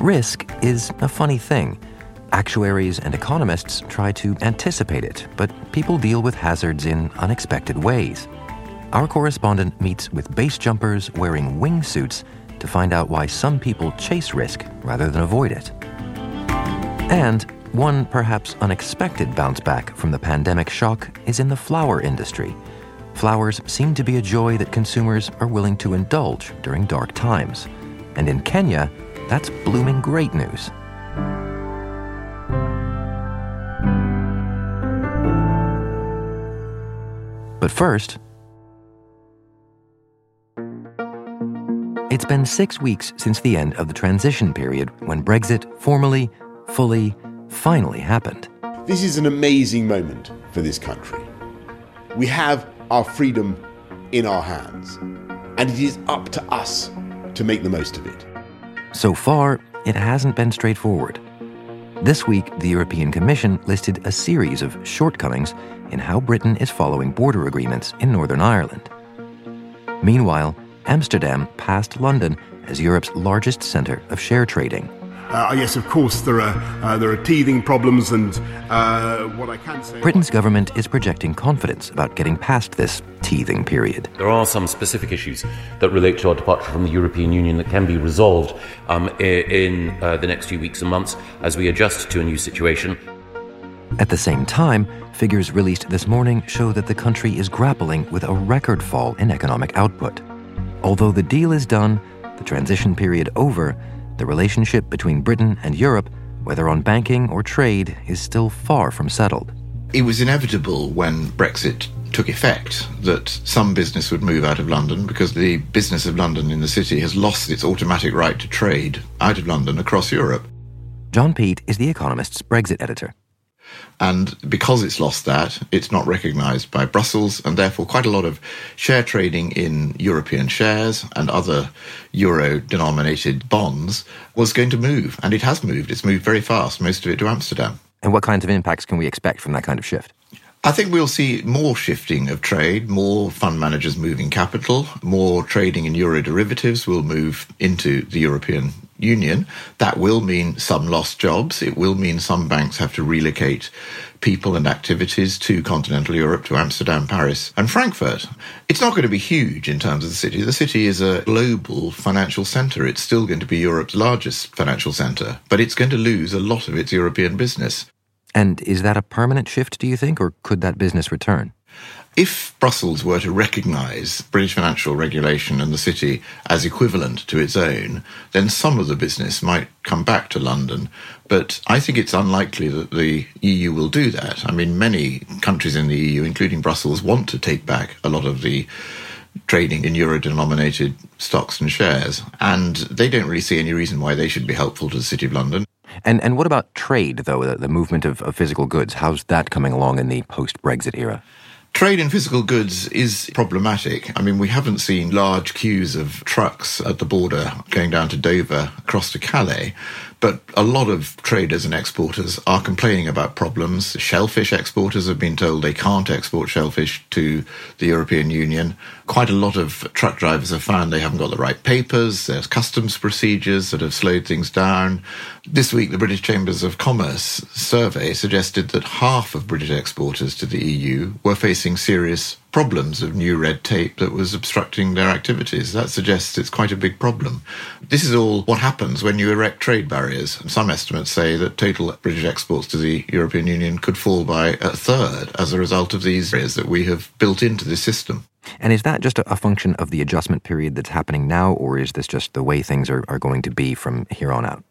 Risk is a funny thing. Actuaries and economists try to anticipate it, but people deal with hazards in unexpected ways. Our correspondent meets with base jumpers wearing wingsuits to find out why some people chase risk rather than avoid it. And one perhaps unexpected bounce back from the pandemic shock is in the flower industry. Flowers seem to be a joy that consumers are willing to indulge during dark times. And in Kenya, that's blooming great news. But first, it's been six weeks since the end of the transition period when Brexit formally, fully, finally happened. This is an amazing moment for this country. We have our freedom in our hands, and it is up to us to make the most of it. So far, it hasn't been straightforward. This week, the European Commission listed a series of shortcomings in how Britain is following border agreements in Northern Ireland. Meanwhile, Amsterdam passed London as Europe's largest centre of share trading. Uh, yes, of course, there are uh, there are teething problems, and uh, what I can say. Britain's government is projecting confidence about getting past this teething period. There are some specific issues that relate to our departure from the European Union that can be resolved um, in uh, the next few weeks and months as we adjust to a new situation. At the same time, figures released this morning show that the country is grappling with a record fall in economic output. Although the deal is done, the transition period over, the relationship between Britain and Europe, whether on banking or trade, is still far from settled. It was inevitable when Brexit took effect that some business would move out of London because the business of London in the city has lost its automatic right to trade out of London across Europe. John Peet is The Economist's Brexit editor. And because it's lost that, it's not recognised by Brussels, and therefore quite a lot of share trading in European shares and other euro denominated bonds was going to move. And it has moved. It's moved very fast, most of it to Amsterdam. And what kinds of impacts can we expect from that kind of shift? I think we'll see more shifting of trade, more fund managers moving capital, more trading in euro derivatives will move into the European Union. That will mean some lost jobs. It will mean some banks have to relocate people and activities to continental Europe, to Amsterdam, Paris, and Frankfurt. It's not going to be huge in terms of the city. The city is a global financial centre. It's still going to be Europe's largest financial centre, but it's going to lose a lot of its European business. And is that a permanent shift, do you think, or could that business return? If Brussels were to recognise British financial regulation and the city as equivalent to its own, then some of the business might come back to London. But I think it's unlikely that the EU will do that. I mean, many countries in the EU, including Brussels, want to take back a lot of the trading in euro denominated stocks and shares. And they don't really see any reason why they should be helpful to the City of London. And and what about trade, though, the, the movement of, of physical goods? How's that coming along in the post Brexit era? Trade in physical goods is problematic. I mean, we haven't seen large queues of trucks at the border going down to Dover, across to Calais, but a lot of traders and exporters are complaining about problems. Shellfish exporters have been told they can't export shellfish to the European Union. Quite a lot of truck drivers have found they haven't got the right papers. There's customs procedures that have slowed things down. This week, the British Chambers of Commerce survey suggested that half of British exporters to the EU were facing serious problems of new red tape that was obstructing their activities. That suggests it's quite a big problem. This is all what happens when you erect trade barriers. Some estimates say that total British exports to the European Union could fall by a third as a result of these barriers that we have built into the system. And is that just a function of the adjustment period that's happening now, or is this just the way things are, are going to be from here on out?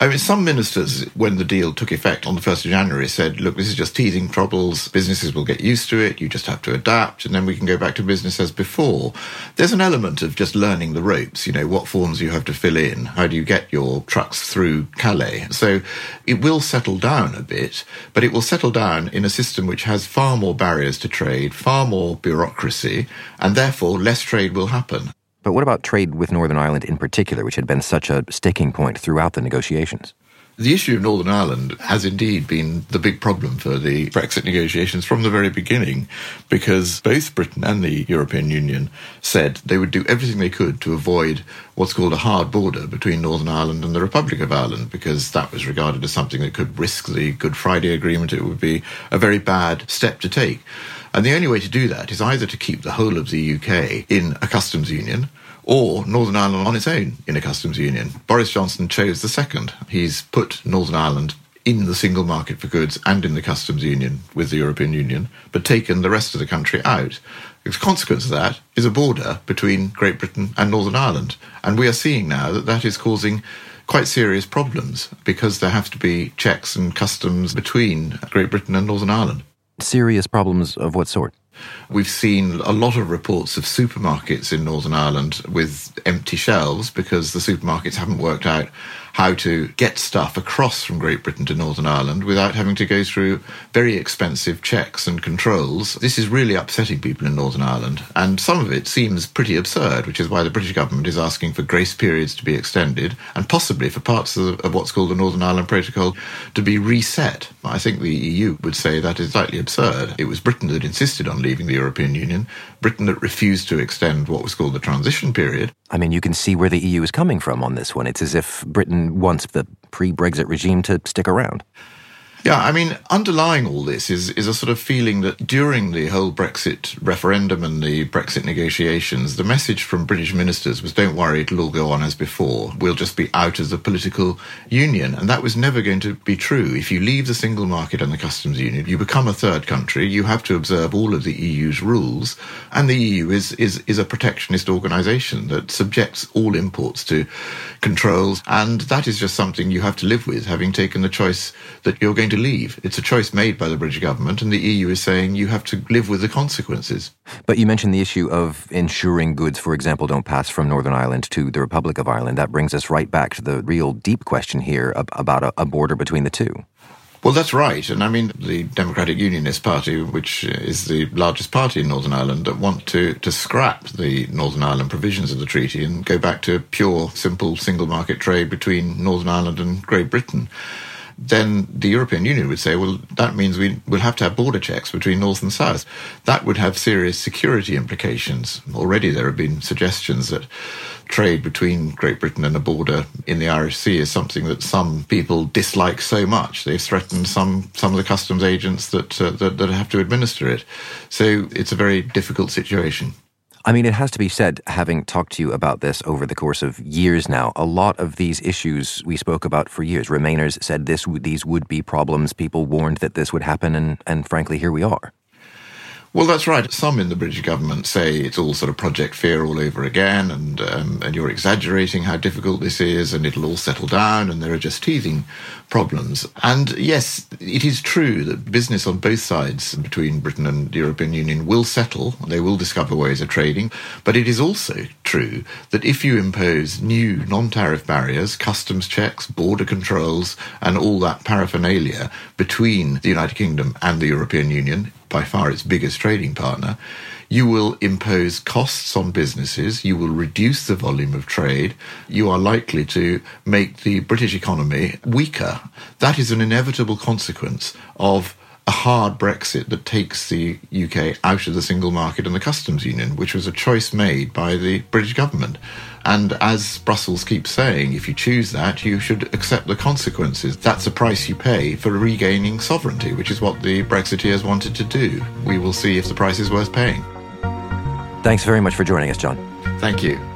I mean, some ministers, when the deal took effect on the 1st of January, said, look, this is just teething troubles. Businesses will get used to it. You just have to adapt, and then we can go back to business as before. There's an element of just learning the ropes, you know, what forms you have to fill in. How do you get your trucks through Calais? So it will settle down a bit, but it will settle down in a system which has far more barriers to trade, far more bureaucracy, and therefore less trade will happen. But what about trade with Northern Ireland in particular, which had been such a sticking point throughout the negotiations? The issue of Northern Ireland has indeed been the big problem for the Brexit negotiations from the very beginning, because both Britain and the European Union said they would do everything they could to avoid what's called a hard border between Northern Ireland and the Republic of Ireland, because that was regarded as something that could risk the Good Friday Agreement. It would be a very bad step to take. And the only way to do that is either to keep the whole of the UK in a customs union or Northern Ireland on its own in a customs union. Boris Johnson chose the second. He's put Northern Ireland in the single market for goods and in the customs union with the European Union, but taken the rest of the country out. The consequence of that is a border between Great Britain and Northern Ireland. And we are seeing now that that is causing quite serious problems because there have to be checks and customs between Great Britain and Northern Ireland. Serious problems of what sort? We've seen a lot of reports of supermarkets in Northern Ireland with empty shelves because the supermarkets haven't worked out how to get stuff across from Great Britain to Northern Ireland without having to go through very expensive checks and controls. This is really upsetting people in Northern Ireland, and some of it seems pretty absurd, which is why the British government is asking for grace periods to be extended and possibly for parts of, of what's called the Northern Ireland Protocol to be reset. I think the EU would say that is slightly absurd. It was Britain that insisted on leaving the European Union, Britain that refused to extend what was called the transition period. I mean, you can see where the EU is coming from on this one. It's as if Britain wants the pre Brexit regime to stick around. Yeah, I mean, underlying all this is, is a sort of feeling that during the whole Brexit referendum and the Brexit negotiations, the message from British ministers was don't worry, it'll all go on as before. We'll just be out of the political union. And that was never going to be true. If you leave the single market and the customs union, you become a third country, you have to observe all of the EU's rules. And the EU is, is, is a protectionist organisation that subjects all imports to controls. And that is just something you have to live with, having taken the choice that you're going to leave. It's a choice made by the British government, and the EU is saying you have to live with the consequences. But you mentioned the issue of ensuring goods, for example, don't pass from Northern Ireland to the Republic of Ireland. That brings us right back to the real deep question here about a, border between the two. Well, that's right. And I mean, the Democratic Unionist Party, which is the largest party in Northern Ireland, that want to, to scrap the Northern Ireland provisions of the treaty and go back to pure, simple single market trade between Northern Ireland and Great Britain then the European Union would say, well, that means we will have to have border checks between North and South. That would have serious security implications. Already there have been suggestions that trade between Great Britain and a border in the Irish Sea is something that some people dislike so much. They've threatened some, some of the customs agents that, uh, that, that have to administer it. So it's a very difficult situation. I mean, it has to be said, having talked to you about this over the course of years now, a lot of these issues we spoke about for years. Remainers said this, these would be problems. People warned that this would happen, and, and frankly, here we are. Well, that's right. Some in the British government say it's all sort of Project Fear all over again, and um, and you're exaggerating how difficult this is, and it'll all settle down, and there are just teething problems. And yes, it is true that business on both sides between Britain and the European Union will settle. They will discover ways of trading. But it is also true that if you impose new non-tariff barriers, customs checks, border controls, and all that paraphernalia between the United Kingdom and the European Union, by far its biggest trading partner, you will impose costs on businesses, you will reduce the volume of trade, you are likely to make the British economy weaker. That is an inevitable consequence of a hard Brexit that takes the UK out of the single market and the customs union, which was a choice made by the British government. And as Brussels keeps saying, if you choose that, you should accept the consequences. That's a price you pay for regaining sovereignty, which is what the Brexiteers wanted to do. We will see if the price is worth paying. Thanks very much for joining us, John. Thank you.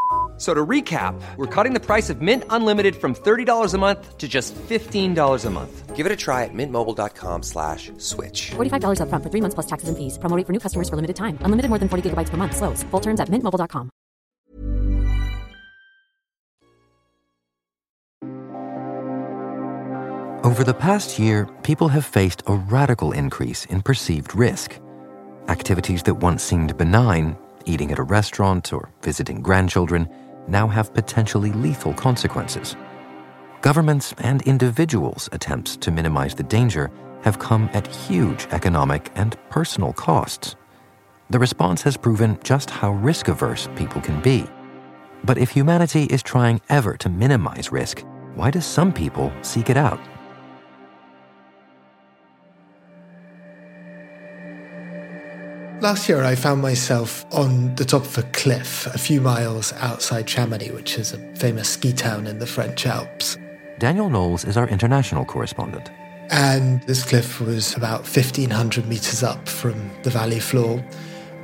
So to recap, we're cutting the price of Mint Unlimited from $30 a month to just $15 a month. Give it a try at mintmobile.com slash switch. $45 upfront for three months plus taxes and fees. Promo rate for new customers for limited time. Unlimited more than 40 gigabytes per month. Slows. Full terms at mintmobile.com. Over the past year, people have faced a radical increase in perceived risk. Activities that once seemed benign, eating at a restaurant or visiting grandchildren, now have potentially lethal consequences. Governments and individuals' attempts to minimize the danger have come at huge economic and personal costs. The response has proven just how risk averse people can be. But if humanity is trying ever to minimize risk, why do some people seek it out? Last year, I found myself on the top of a cliff a few miles outside Chamonix, which is a famous ski town in the French Alps. Daniel Knowles is our international correspondent. And this cliff was about 1,500 meters up from the valley floor.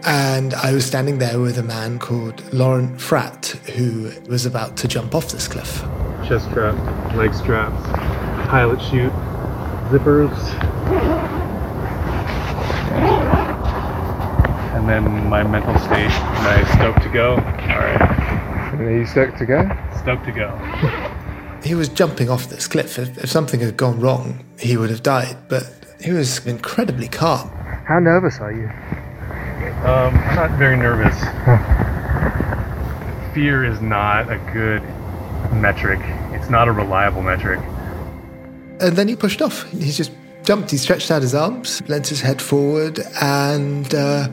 And I was standing there with a man called Laurent Fratt, who was about to jump off this cliff. Chest strap, leg straps, pilot chute, zippers. And then my mental state, am I stoked to go? All right. Are you stoked to go? Stoked to go. He was jumping off this cliff. If, if something had gone wrong, he would have died. But he was incredibly calm. How nervous are you? Um, I'm not very nervous. Fear is not a good metric. It's not a reliable metric. And then he pushed off. He just jumped. He stretched out his arms, leant his head forward, and uh,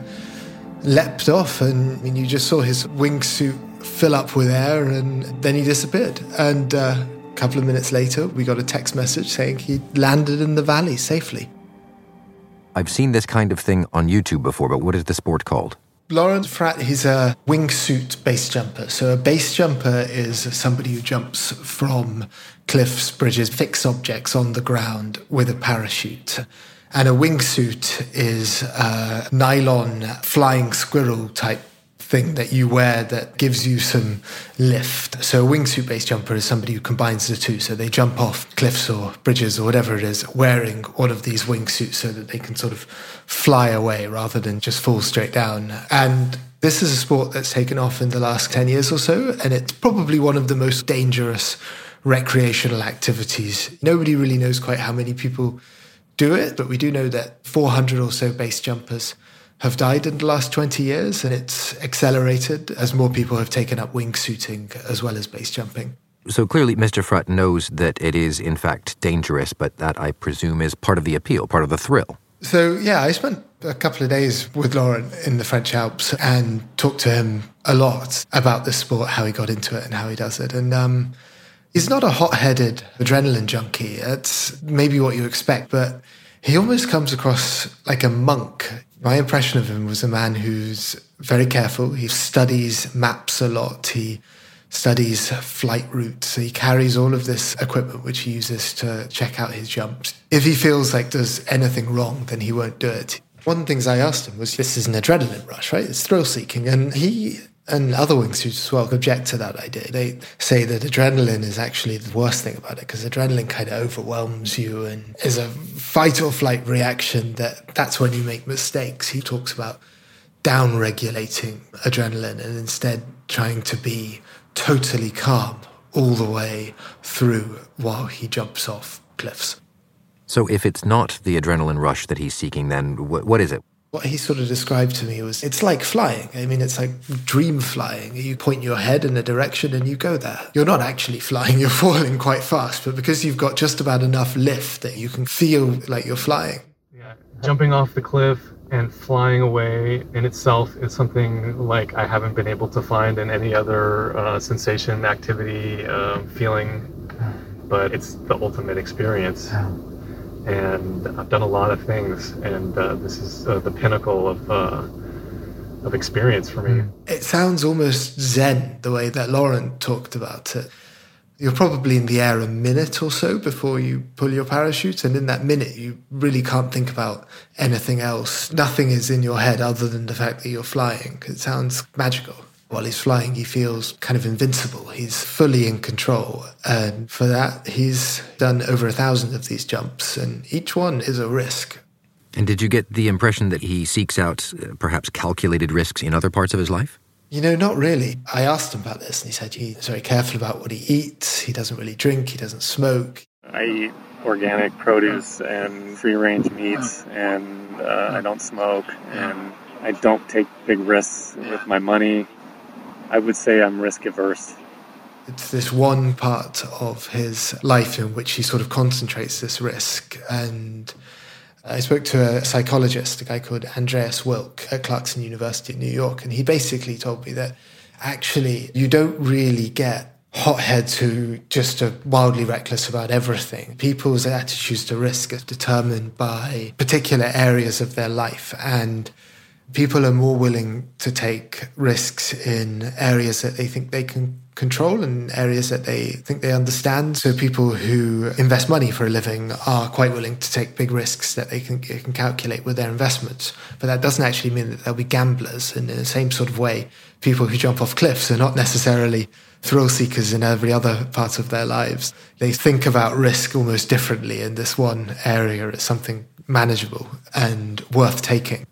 leapt off. And I mean, you just saw his wingsuit fill up with air, and then he disappeared. And uh, a couple of minutes later, we got a text message saying he landed in the valley safely. I've seen this kind of thing on YouTube before, but what is the sport called? Laurent Fratt, he's a wingsuit base jumper. So a base jumper is somebody who jumps from cliffs, bridges, fixed objects on the ground with a parachute. And a wingsuit is a nylon flying squirrel type thing that you wear that gives you some lift. So a wingsuit based jumper is somebody who combines the two. So they jump off cliffs or bridges or whatever it is, wearing all of these wingsuits so that they can sort of fly away rather than just fall straight down. And this is a sport that's taken off in the last 10 years or so, and it's probably one of the most dangerous recreational activities. Nobody really knows quite how many people do it, but we do know that 400 or so base jumpers have died in the last 20 years, and it's accelerated as more people have taken up wingsuiting as well as base jumping. So clearly, Mr. Fratt knows that it is, in fact, dangerous, but that I presume is part of the appeal, part of the thrill. So, yeah, I spent a couple of days with Laurent in the French Alps and talked to him a lot about this sport, how he got into it, and how he does it. And um, he's not a hot headed adrenaline junkie. It's maybe what you expect, but he almost comes across like a monk. My impression of him was a man who's very careful. He studies maps a lot. He studies flight routes. He carries all of this equipment which he uses to check out his jumps. If he feels like there's anything wrong, then he won't do it. One of the things I asked him was, this is an adrenaline rush, right? It's thrill seeking. And he and other wingsuits as well object to that idea. They say that adrenaline is actually the worst thing about it because adrenaline kind of overwhelms you and is a fight or flight reaction that that's when you make mistakes. He talks about down regulating adrenaline and instead trying to be totally calm all the way through while he jumps off cliffs. So if it's not the adrenaline rush that he's seeking, then wh- what is it? What he sort of described to me was it's like flying. I mean, it's like dream flying. You point your head in a direction and you go there. You're not actually flying, you're falling quite fast, but because you've got just about enough lift that you can feel like you're flying. Yeah. Jumping off the cliff and flying away in itself is something like I haven't been able to find in any other uh, sensation, activity, uh, feeling but it's the ultimate experience. And I've done a lot of things, and uh, this is uh, the pinnacle of uh, of experience for me. It sounds almost zen the way that Laurent talked about it. You're probably in the air a minute or so before you pull your parachute, and in that minute, you really can't think about anything else. Nothing is in your head other than the fact that you're flying. It sounds magical. While he's flying, he feels kind of invincible. He's fully in control. And for that, he's done over a thousand of these jumps, and each one is a risk. And did you get the impression that he seeks out uh, perhaps calculated risks in other parts of his life? You know, not really. I asked him about this, and he said he's very careful about what he eats. He doesn't really drink, he doesn't smoke. I eat organic produce and free range meats, and uh, I don't smoke, and I don't take big risks with my money. I would say I'm risk averse. It's this one part of his life in which he sort of concentrates this risk. And I spoke to a psychologist, a guy called Andreas Wilk at Clarkson University in New York, and he basically told me that actually you don't really get hotheads who just are wildly reckless about everything. People's attitudes to risk are determined by particular areas of their life and people are more willing to take risks in areas that they think they can control and areas that they think they understand. So people who invest money for a living are quite willing to take big risks that they can, can calculate with their investments. But that doesn't actually mean that they'll be gamblers. And in the same sort of way, people who jump off cliffs are not necessarily thrill seekers in every other part of their lives. They think about risk almost differently in this one area as something manageable and worth taking.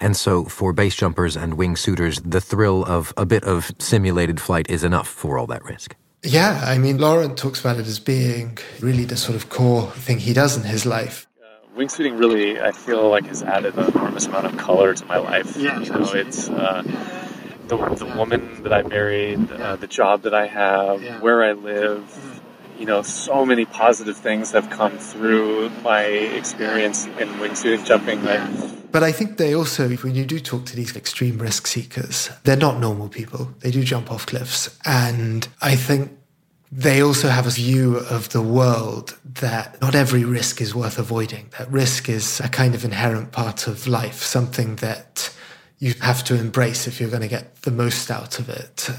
And so, for base jumpers and wingsuiters, the thrill of a bit of simulated flight is enough for all that risk. Yeah, I mean, Laurent talks about it as being really the sort of core thing he does in his life. Uh, wingsuiting really, I feel like, has added an enormous amount of color to my life. Yeah, you know, it's uh, the, the woman that I married, uh, the job that I have, yeah. where I live. You know, so many positive things have come through my experience in wingsuiting jumping. That but I think they also, when you do talk to these extreme risk seekers, they're not normal people. They do jump off cliffs. And I think they also have a view of the world that not every risk is worth avoiding. That risk is a kind of inherent part of life, something that you have to embrace if you're going to get the most out of it.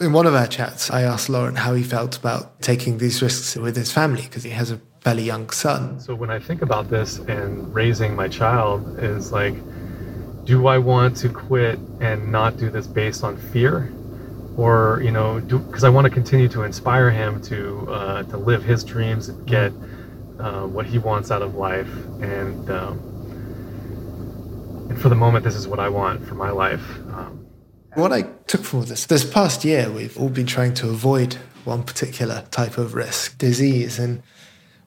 In one of our chats, I asked Laurent how he felt about taking these risks with his family because he has a fairly young son. So when I think about this and raising my child is like, do I want to quit and not do this based on fear? Or, you know, because I want to continue to inspire him to, uh, to live his dreams and get uh, what he wants out of life. And, um, and for the moment, this is what I want for my life. Um, what I took from this, this past year, we've all been trying to avoid one particular type of risk, disease. And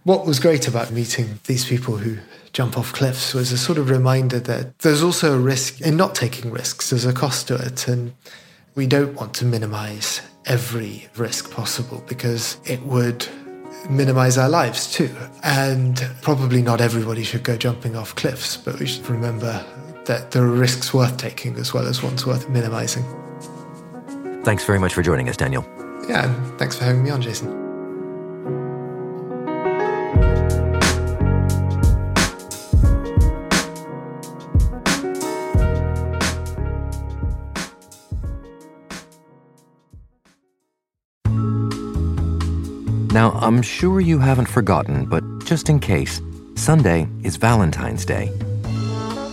what was great about meeting these people who jump off cliffs was a sort of reminder that there's also a risk in not taking risks. There's a cost to it. And we don't want to minimize every risk possible because it would minimize our lives too. And probably not everybody should go jumping off cliffs, but we should remember that there are risks worth taking as well as ones worth minimizing. Thanks very much for joining us, Daniel. Yeah, and thanks for having me on, Jason. Now, I'm sure you haven't forgotten, but just in case, Sunday is Valentine's Day.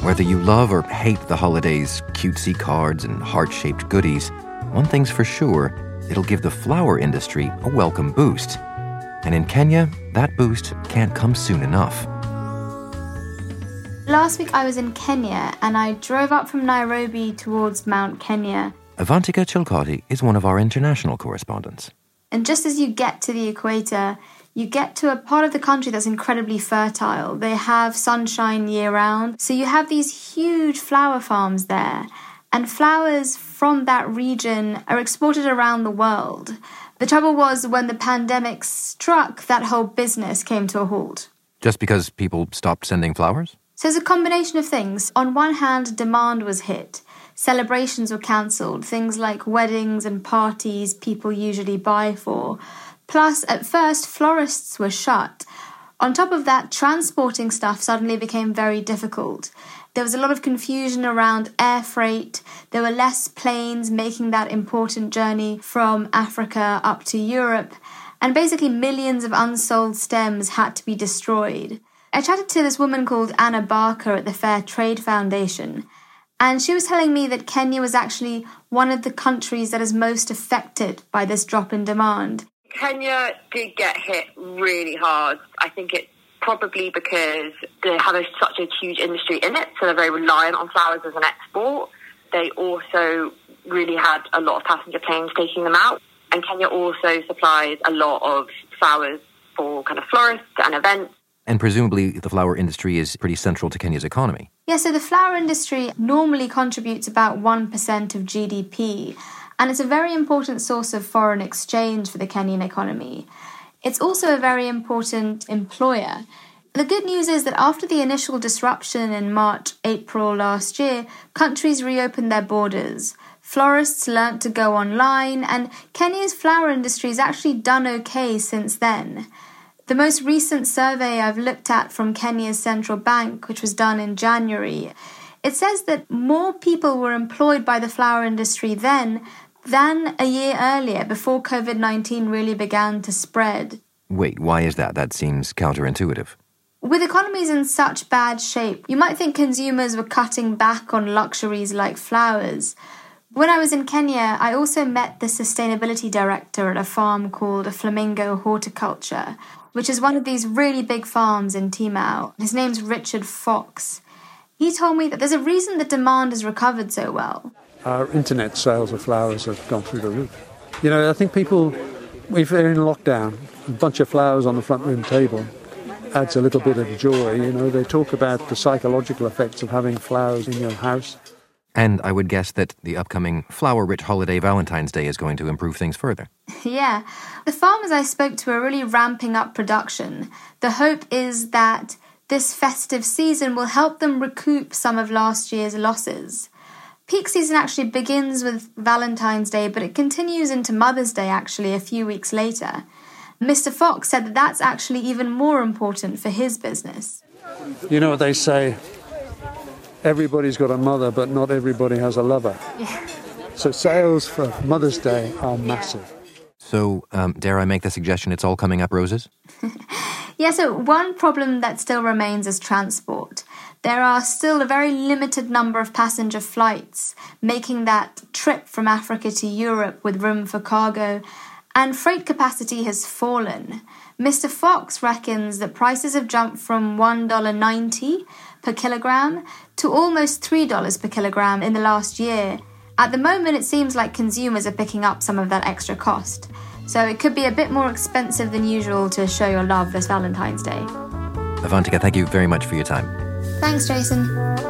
Whether you love or hate the holidays' cutesy cards and heart shaped goodies, one thing's for sure it'll give the flower industry a welcome boost. And in Kenya, that boost can't come soon enough. Last week I was in Kenya and I drove up from Nairobi towards Mount Kenya. Avantika Chilkoti is one of our international correspondents. And just as you get to the equator, you get to a part of the country that's incredibly fertile. They have sunshine year round. So you have these huge flower farms there. And flowers from that region are exported around the world. The trouble was when the pandemic struck, that whole business came to a halt. Just because people stopped sending flowers? So it's a combination of things. On one hand, demand was hit. Celebrations were cancelled, things like weddings and parties people usually buy for. Plus, at first, florists were shut. On top of that, transporting stuff suddenly became very difficult. There was a lot of confusion around air freight. There were less planes making that important journey from Africa up to Europe. And basically, millions of unsold stems had to be destroyed. I chatted to this woman called Anna Barker at the Fairtrade Foundation, and she was telling me that Kenya was actually one of the countries that is most affected by this drop in demand. Kenya did get hit really hard. I think it's probably because they have a, such a huge industry in it, so they're very reliant on flowers as an export. They also really had a lot of passenger planes taking them out. And Kenya also supplies a lot of flowers for kind of florists and events. And presumably, the flower industry is pretty central to Kenya's economy. Yeah, so the flower industry normally contributes about 1% of GDP, and it's a very important source of foreign exchange for the Kenyan economy. It's also a very important employer. The good news is that after the initial disruption in March, April last year, countries reopened their borders. Florists learnt to go online, and Kenya's flower industry has actually done okay since then. The most recent survey I've looked at from Kenya's central bank, which was done in January, it says that more people were employed by the flower industry then than a year earlier, before COVID 19 really began to spread. Wait, why is that? That seems counterintuitive. With economies in such bad shape, you might think consumers were cutting back on luxuries like flowers. When I was in Kenya, I also met the sustainability director at a farm called a Flamingo Horticulture, which is one of these really big farms in Timau. His name's Richard Fox. He told me that there's a reason the demand has recovered so well. Our internet sales of flowers have gone through the roof. You know, I think people, if they're in lockdown, a bunch of flowers on the front room table adds a little bit of joy. You know, they talk about the psychological effects of having flowers in your house. And I would guess that the upcoming flower rich holiday Valentine's Day is going to improve things further. Yeah. The farmers I spoke to are really ramping up production. The hope is that this festive season will help them recoup some of last year's losses. Peak season actually begins with Valentine's Day, but it continues into Mother's Day actually a few weeks later. Mr. Fox said that that's actually even more important for his business. You know what they say everybody's got a mother, but not everybody has a lover. Yeah. So sales for Mother's Day are massive. So, um, dare I make the suggestion it's all coming up roses? yeah, so one problem that still remains is transport. There are still a very limited number of passenger flights making that trip from Africa to Europe with room for cargo, and freight capacity has fallen. Mr. Fox reckons that prices have jumped from $1.90 per kilogram to almost $3 per kilogram in the last year. At the moment, it seems like consumers are picking up some of that extra cost. So it could be a bit more expensive than usual to show your love this Valentine's Day. Avantika, thank you very much for your time. Thanks, Jason.